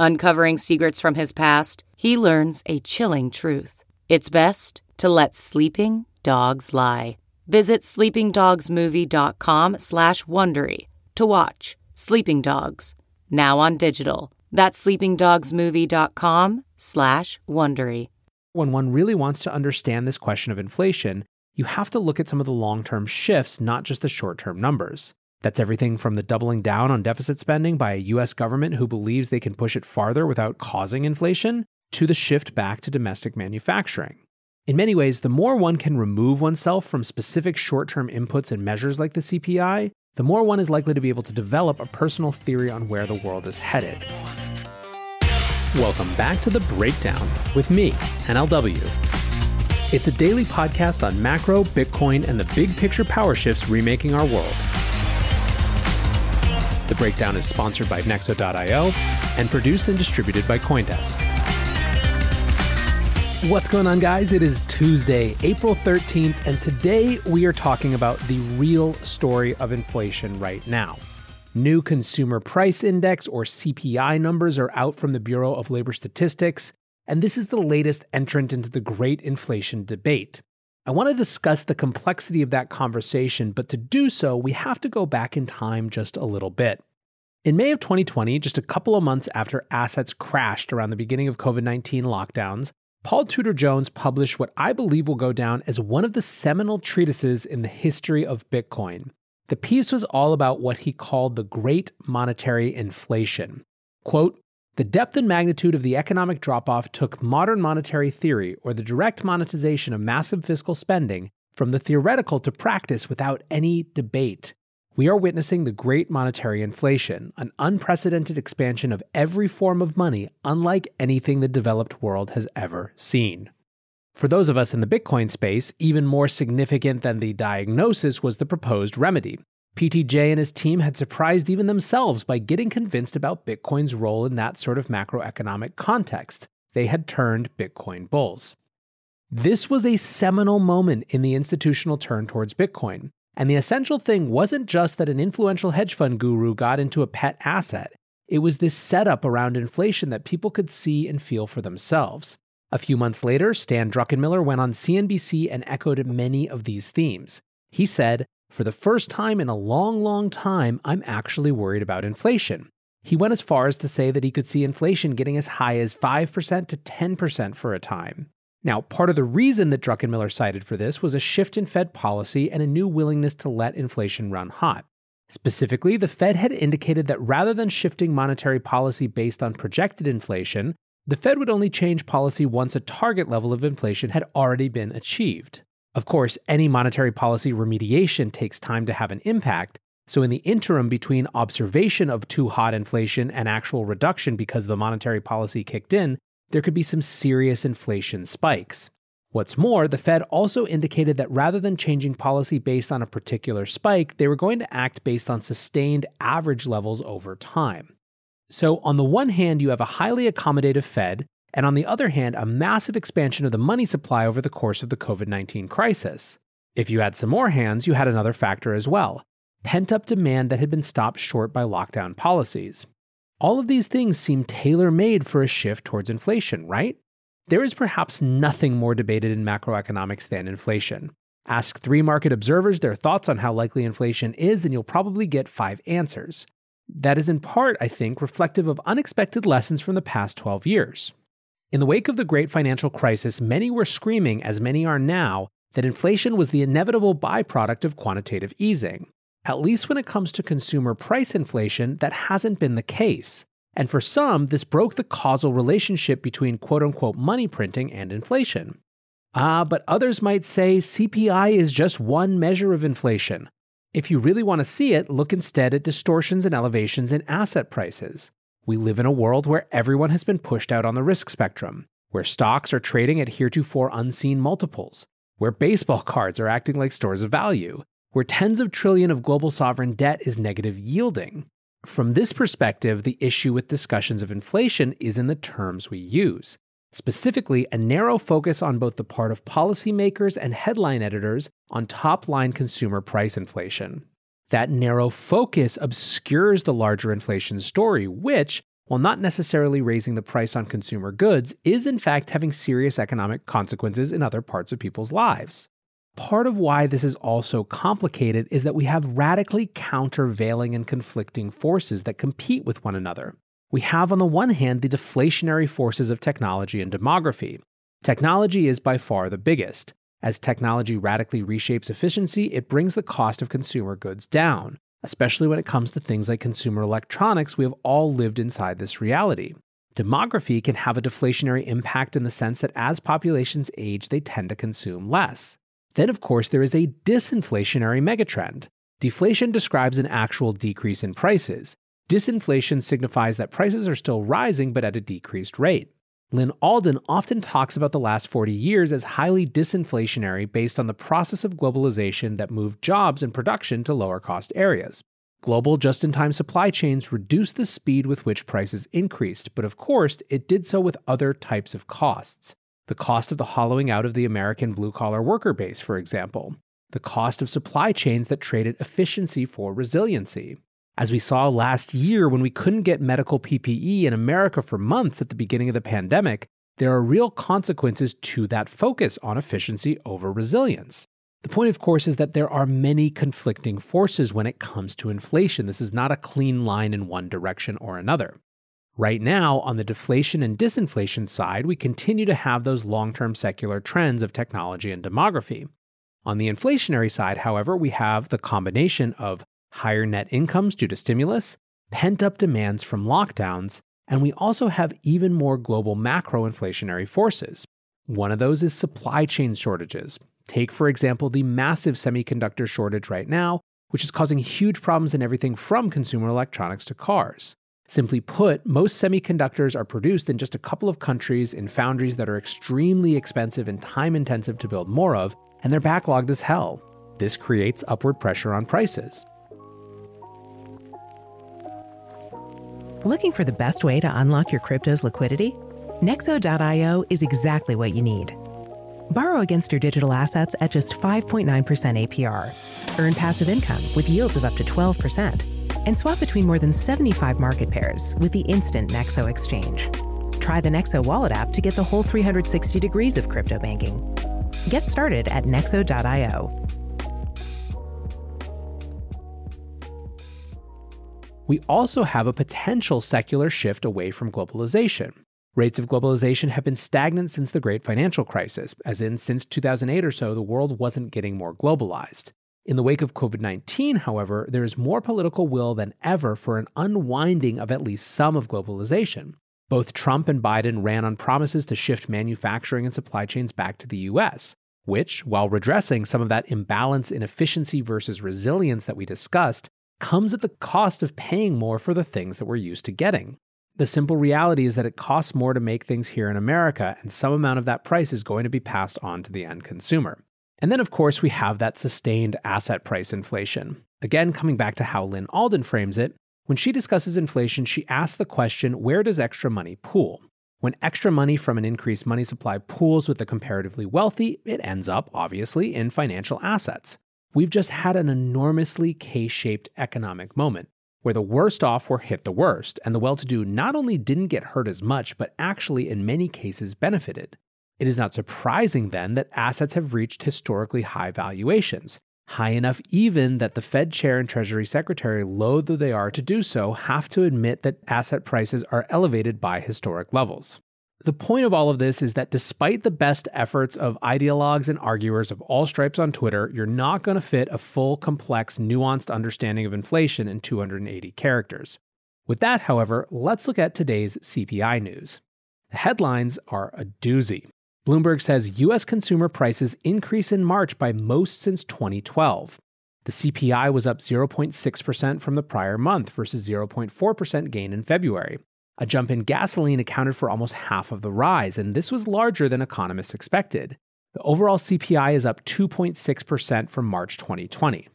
Uncovering secrets from his past, he learns a chilling truth. It's best to let sleeping dogs lie. Visit sleepingdogsmovie.com slash Wondery to watch Sleeping Dogs, now on digital. That's sleepingdogsmovie.com slash Wondery. When one really wants to understand this question of inflation, you have to look at some of the long term shifts, not just the short term numbers. That's everything from the doubling down on deficit spending by a US government who believes they can push it farther without causing inflation, to the shift back to domestic manufacturing. In many ways, the more one can remove oneself from specific short term inputs and measures like the CPI, the more one is likely to be able to develop a personal theory on where the world is headed. Welcome back to The Breakdown with me, NLW. It's a daily podcast on macro, Bitcoin, and the big picture power shifts remaking our world. The Breakdown is sponsored by Nexo.io and produced and distributed by Coindesk. What's going on, guys? It is Tuesday, April 13th, and today we are talking about the real story of inflation right now. New Consumer Price Index, or CPI, numbers are out from the Bureau of Labor Statistics, and this is the latest entrant into the great inflation debate. I want to discuss the complexity of that conversation, but to do so, we have to go back in time just a little bit. In May of 2020, just a couple of months after assets crashed around the beginning of COVID 19 lockdowns, Paul Tudor Jones published what I believe will go down as one of the seminal treatises in the history of Bitcoin. The piece was all about what he called the Great Monetary Inflation. Quote, the depth and magnitude of the economic drop off took modern monetary theory, or the direct monetization of massive fiscal spending, from the theoretical to practice without any debate. We are witnessing the great monetary inflation, an unprecedented expansion of every form of money, unlike anything the developed world has ever seen. For those of us in the Bitcoin space, even more significant than the diagnosis was the proposed remedy. PTJ and his team had surprised even themselves by getting convinced about Bitcoin's role in that sort of macroeconomic context. They had turned Bitcoin bulls. This was a seminal moment in the institutional turn towards Bitcoin. And the essential thing wasn't just that an influential hedge fund guru got into a pet asset, it was this setup around inflation that people could see and feel for themselves. A few months later, Stan Druckenmiller went on CNBC and echoed many of these themes. He said, For the first time in a long, long time, I'm actually worried about inflation. He went as far as to say that he could see inflation getting as high as 5% to 10% for a time. Now, part of the reason that Druckenmiller cited for this was a shift in Fed policy and a new willingness to let inflation run hot. Specifically, the Fed had indicated that rather than shifting monetary policy based on projected inflation, the Fed would only change policy once a target level of inflation had already been achieved. Of course, any monetary policy remediation takes time to have an impact, so in the interim between observation of too hot inflation and actual reduction because the monetary policy kicked in, there could be some serious inflation spikes. What's more, the Fed also indicated that rather than changing policy based on a particular spike, they were going to act based on sustained average levels over time. So, on the one hand, you have a highly accommodative Fed, and on the other hand, a massive expansion of the money supply over the course of the COVID 19 crisis. If you had some more hands, you had another factor as well pent up demand that had been stopped short by lockdown policies. All of these things seem tailor made for a shift towards inflation, right? There is perhaps nothing more debated in macroeconomics than inflation. Ask three market observers their thoughts on how likely inflation is, and you'll probably get five answers. That is in part, I think, reflective of unexpected lessons from the past 12 years. In the wake of the great financial crisis, many were screaming, as many are now, that inflation was the inevitable byproduct of quantitative easing. At least when it comes to consumer price inflation, that hasn't been the case. And for some, this broke the causal relationship between quote unquote money printing and inflation. Ah, but others might say CPI is just one measure of inflation. If you really want to see it, look instead at distortions and elevations in asset prices. We live in a world where everyone has been pushed out on the risk spectrum, where stocks are trading at heretofore unseen multiples, where baseball cards are acting like stores of value, where tens of trillion of global sovereign debt is negative yielding. From this perspective, the issue with discussions of inflation is in the terms we use. Specifically, a narrow focus on both the part of policymakers and headline editors on top line consumer price inflation. That narrow focus obscures the larger inflation story, which, while not necessarily raising the price on consumer goods, is in fact having serious economic consequences in other parts of people's lives. Part of why this is also complicated is that we have radically countervailing and conflicting forces that compete with one another. We have, on the one hand, the deflationary forces of technology and demography. Technology is by far the biggest. As technology radically reshapes efficiency, it brings the cost of consumer goods down especially when it comes to things like consumer electronics. We have all lived inside this reality. Demography can have a deflationary impact in the sense that as populations age, they tend to consume less. Then, of course, there is a disinflationary megatrend. Deflation describes an actual decrease in prices. Disinflation signifies that prices are still rising but at a decreased rate. Lyn Alden often talks about the last 40 years as highly disinflationary based on the process of globalization that moved jobs and production to lower cost areas. Global just in time supply chains reduced the speed with which prices increased, but of course, it did so with other types of costs. The cost of the hollowing out of the American blue collar worker base, for example. The cost of supply chains that traded efficiency for resiliency. As we saw last year when we couldn't get medical PPE in America for months at the beginning of the pandemic, there are real consequences to that focus on efficiency over resilience. The point, of course, is that there are many conflicting forces when it comes to inflation. This is not a clean line in one direction or another. Right now, on the deflation and disinflation side, we continue to have those long term secular trends of technology and demography. On the inflationary side, however, we have the combination of higher net incomes due to stimulus, pent up demands from lockdowns, and we also have even more global macro inflationary forces. One of those is supply chain shortages. Take, for example, the massive semiconductor shortage right now, which is causing huge problems in everything from consumer electronics to cars. Simply put, most semiconductors are produced in just a couple of countries in foundries that are extremely expensive and time intensive to build more of, and they're backlogged as hell. This creates upward pressure on prices. Looking for the best way to unlock your crypto's liquidity? Nexo.io is exactly what you need. Borrow against your digital assets at just 5.9% APR. Earn passive income with yields of up to 12%. And swap between more than 75 market pairs with the instant Nexo exchange. Try the Nexo wallet app to get the whole 360 degrees of crypto banking. Get started at nexo.io. we also have a potential secular shift away from globalization. Rates of globalization have been stagnant since the great financial crisis, as in, since 2008 or so, the world wasn't getting more globalized. In the wake of COVID 19, however, there is more political will than ever for an unwinding of at least some of globalization. Both Trump and Biden ran on promises to shift manufacturing and supply chains back to the US, which, while redressing some of that imbalance in efficiency versus resilience that we discussed, comes at the cost of paying more for the things that we're used to getting. The simple reality is that it costs more to make things here in America, and some amount of that price is going to be passed on to the end consumer. And then, of course, we have that sustained asset price inflation. Again, coming back to how Lyn Alden frames it, when she discusses inflation, she asks the question where does extra money pool? When extra money from an increased money supply pools with the comparatively wealthy, it ends up, obviously, in financial assets. We've just had an enormously K shaped economic moment where the worst off were hit the worst, and the well to do not only didn't get hurt as much, but actually in many cases benefited. It is not surprising then that assets have reached historically high valuations, high enough even that the Fed chair and Treasury Secretary, loath though they are to do so, have to admit that asset prices are elevated by historic levels. The point of all of this is that despite the best efforts of ideologues and arguers of all stripes on Twitter, you're not going to fit a full, complex, nuanced understanding of inflation in 280 characters. With that, however, let's look at today's CPI news. The headlines are a doozy. Bloomberg says US consumer prices increase in March by most since 2012. The CPI was up 0.6% from the prior month versus 0.4% gain in February. A jump in gasoline accounted for almost half of the rise, and this was larger than economists expected. The overall CPI is up 2.6% from March 2020.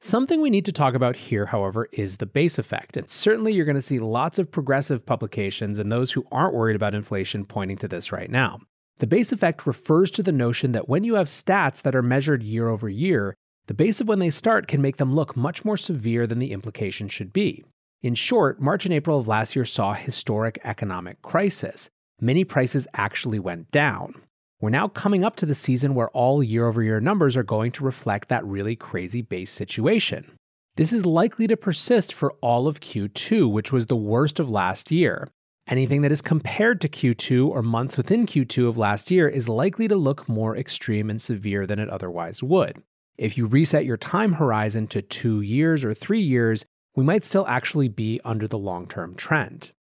Something we need to talk about here, however, is the base effect. And certainly you're going to see lots of progressive publications and those who aren't worried about inflation pointing to this right now. The base effect refers to the notion that when you have stats that are measured year over year, the base of when they start can make them look much more severe than the implication should be. In short, March and April of last year saw a historic economic crisis. Many prices actually went down. We're now coming up to the season where all year over year numbers are going to reflect that really crazy base situation. This is likely to persist for all of Q2, which was the worst of last year. Anything that is compared to Q2 or months within Q2 of last year is likely to look more extreme and severe than it otherwise would. If you reset your time horizon to two years or three years, we might still actually be under the long term trend.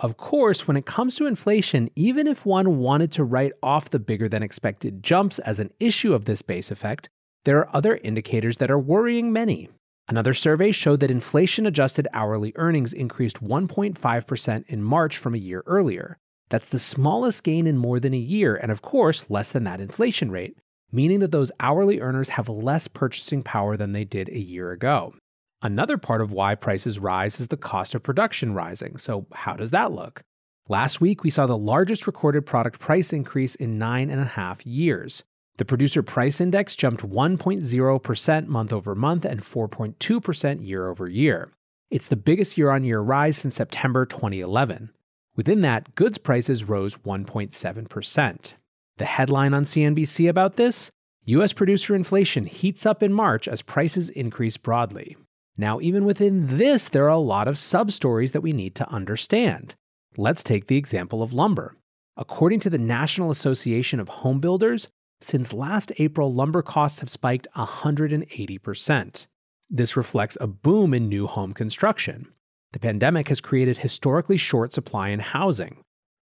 Of course, when it comes to inflation, even if one wanted to write off the bigger than expected jumps as an issue of this base effect, there are other indicators that are worrying many. Another survey showed that inflation adjusted hourly earnings increased 1.5% in March from a year earlier. That's the smallest gain in more than a year, and of course, less than that inflation rate, meaning that those hourly earners have less purchasing power than they did a year ago. Another part of why prices rise is the cost of production rising. So, how does that look? Last week, we saw the largest recorded product price increase in nine and a half years. The producer price index jumped 1.0% month over month and 4.2% year over year. It's the biggest year on year rise since September 2011. Within that, goods prices rose 1.7%. The headline on CNBC about this US producer inflation heats up in March as prices increase broadly. Now, even within this, there are a lot of sub stories that we need to understand. Let's take the example of lumber. According to the National Association of Home Builders, since last April, lumber costs have spiked 180%. This reflects a boom in new home construction. The pandemic has created historically short supply in housing.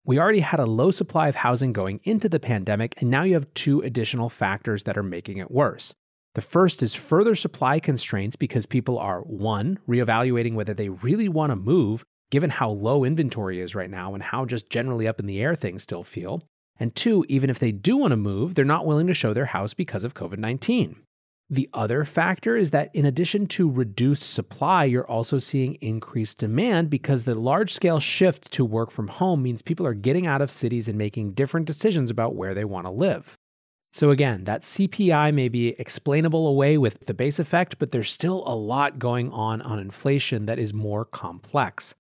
We already had a low supply of housing going into the pandemic, and now you have two additional factors that are making it worse. The first is further supply constraints because people are, one, reevaluating whether they really want to move, given how low inventory is right now and how just generally up in the air things still feel. And two, even if they do want to move, they're not willing to show their house because of COVID 19. The other factor is that in addition to reduced supply, you're also seeing increased demand because the large scale shift to work from home means people are getting out of cities and making different decisions about where they want to live. So, again, that CPI may be explainable away with the base effect, but there's still a lot going on on inflation that is more complex.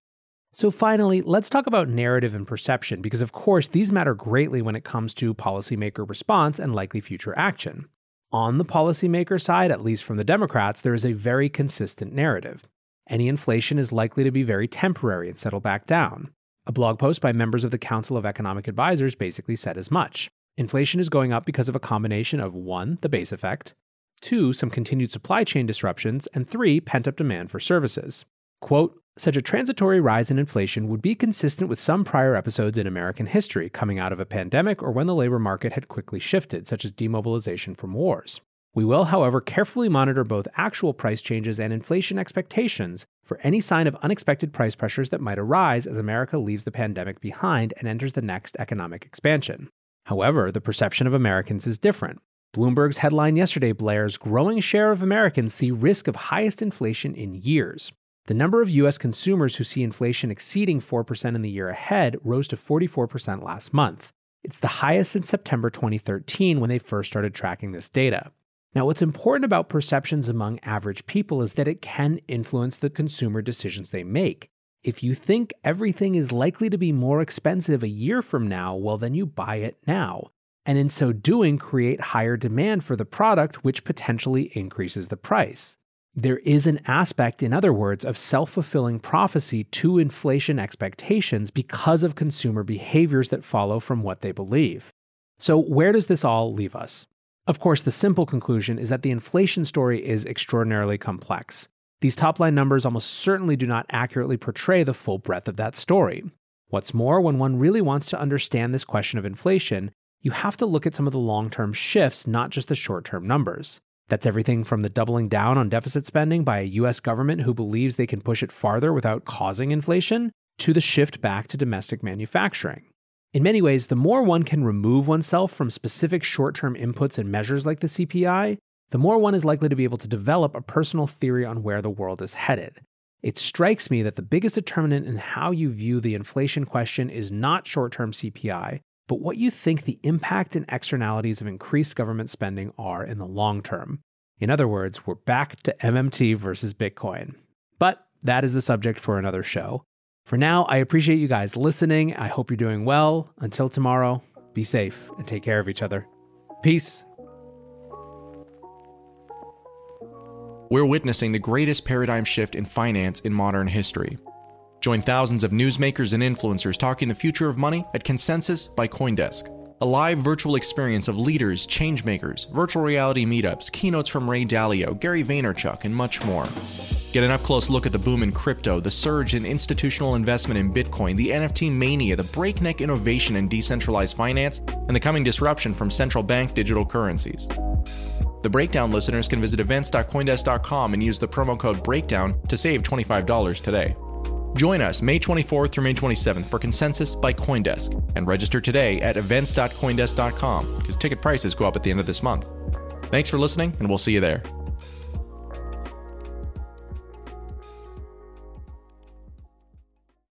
So, finally, let's talk about narrative and perception, because of course, these matter greatly when it comes to policymaker response and likely future action. On the policymaker side, at least from the Democrats, there is a very consistent narrative. Any inflation is likely to be very temporary and settle back down. A blog post by members of the Council of Economic Advisors basically said as much. Inflation is going up because of a combination of one, the base effect, two, some continued supply chain disruptions, and three, pent up demand for services. Quote, such a transitory rise in inflation would be consistent with some prior episodes in American history coming out of a pandemic or when the labor market had quickly shifted, such as demobilization from wars. We will, however, carefully monitor both actual price changes and inflation expectations for any sign of unexpected price pressures that might arise as America leaves the pandemic behind and enters the next economic expansion. However, the perception of Americans is different. Bloomberg's headline yesterday blares growing share of Americans see risk of highest inflation in years. The number of US consumers who see inflation exceeding 4% in the year ahead rose to 44% last month. It's the highest since September 2013 when they first started tracking this data. Now, what's important about perceptions among average people is that it can influence the consumer decisions they make. If you think everything is likely to be more expensive a year from now, well, then you buy it now. And in so doing, create higher demand for the product, which potentially increases the price. There is an aspect, in other words, of self fulfilling prophecy to inflation expectations because of consumer behaviors that follow from what they believe. So, where does this all leave us? Of course, the simple conclusion is that the inflation story is extraordinarily complex. These top line numbers almost certainly do not accurately portray the full breadth of that story. What's more, when one really wants to understand this question of inflation, you have to look at some of the long term shifts, not just the short term numbers. That's everything from the doubling down on deficit spending by a US government who believes they can push it farther without causing inflation, to the shift back to domestic manufacturing. In many ways, the more one can remove oneself from specific short term inputs and measures like the CPI, the more one is likely to be able to develop a personal theory on where the world is headed. It strikes me that the biggest determinant in how you view the inflation question is not short term CPI, but what you think the impact and externalities of increased government spending are in the long term. In other words, we're back to MMT versus Bitcoin. But that is the subject for another show. For now, I appreciate you guys listening. I hope you're doing well. Until tomorrow, be safe and take care of each other. Peace. We're witnessing the greatest paradigm shift in finance in modern history. Join thousands of newsmakers and influencers talking the future of money at Consensus by Coindesk, a live virtual experience of leaders, changemakers, virtual reality meetups, keynotes from Ray Dalio, Gary Vaynerchuk, and much more. Get an up close look at the boom in crypto, the surge in institutional investment in Bitcoin, the NFT mania, the breakneck innovation in decentralized finance, and the coming disruption from central bank digital currencies. The Breakdown listeners can visit events.coindesk.com and use the promo code BREAKDOWN to save $25 today. Join us May 24th through May 27th for Consensus by Coindesk and register today at events.coindesk.com because ticket prices go up at the end of this month. Thanks for listening, and we'll see you there.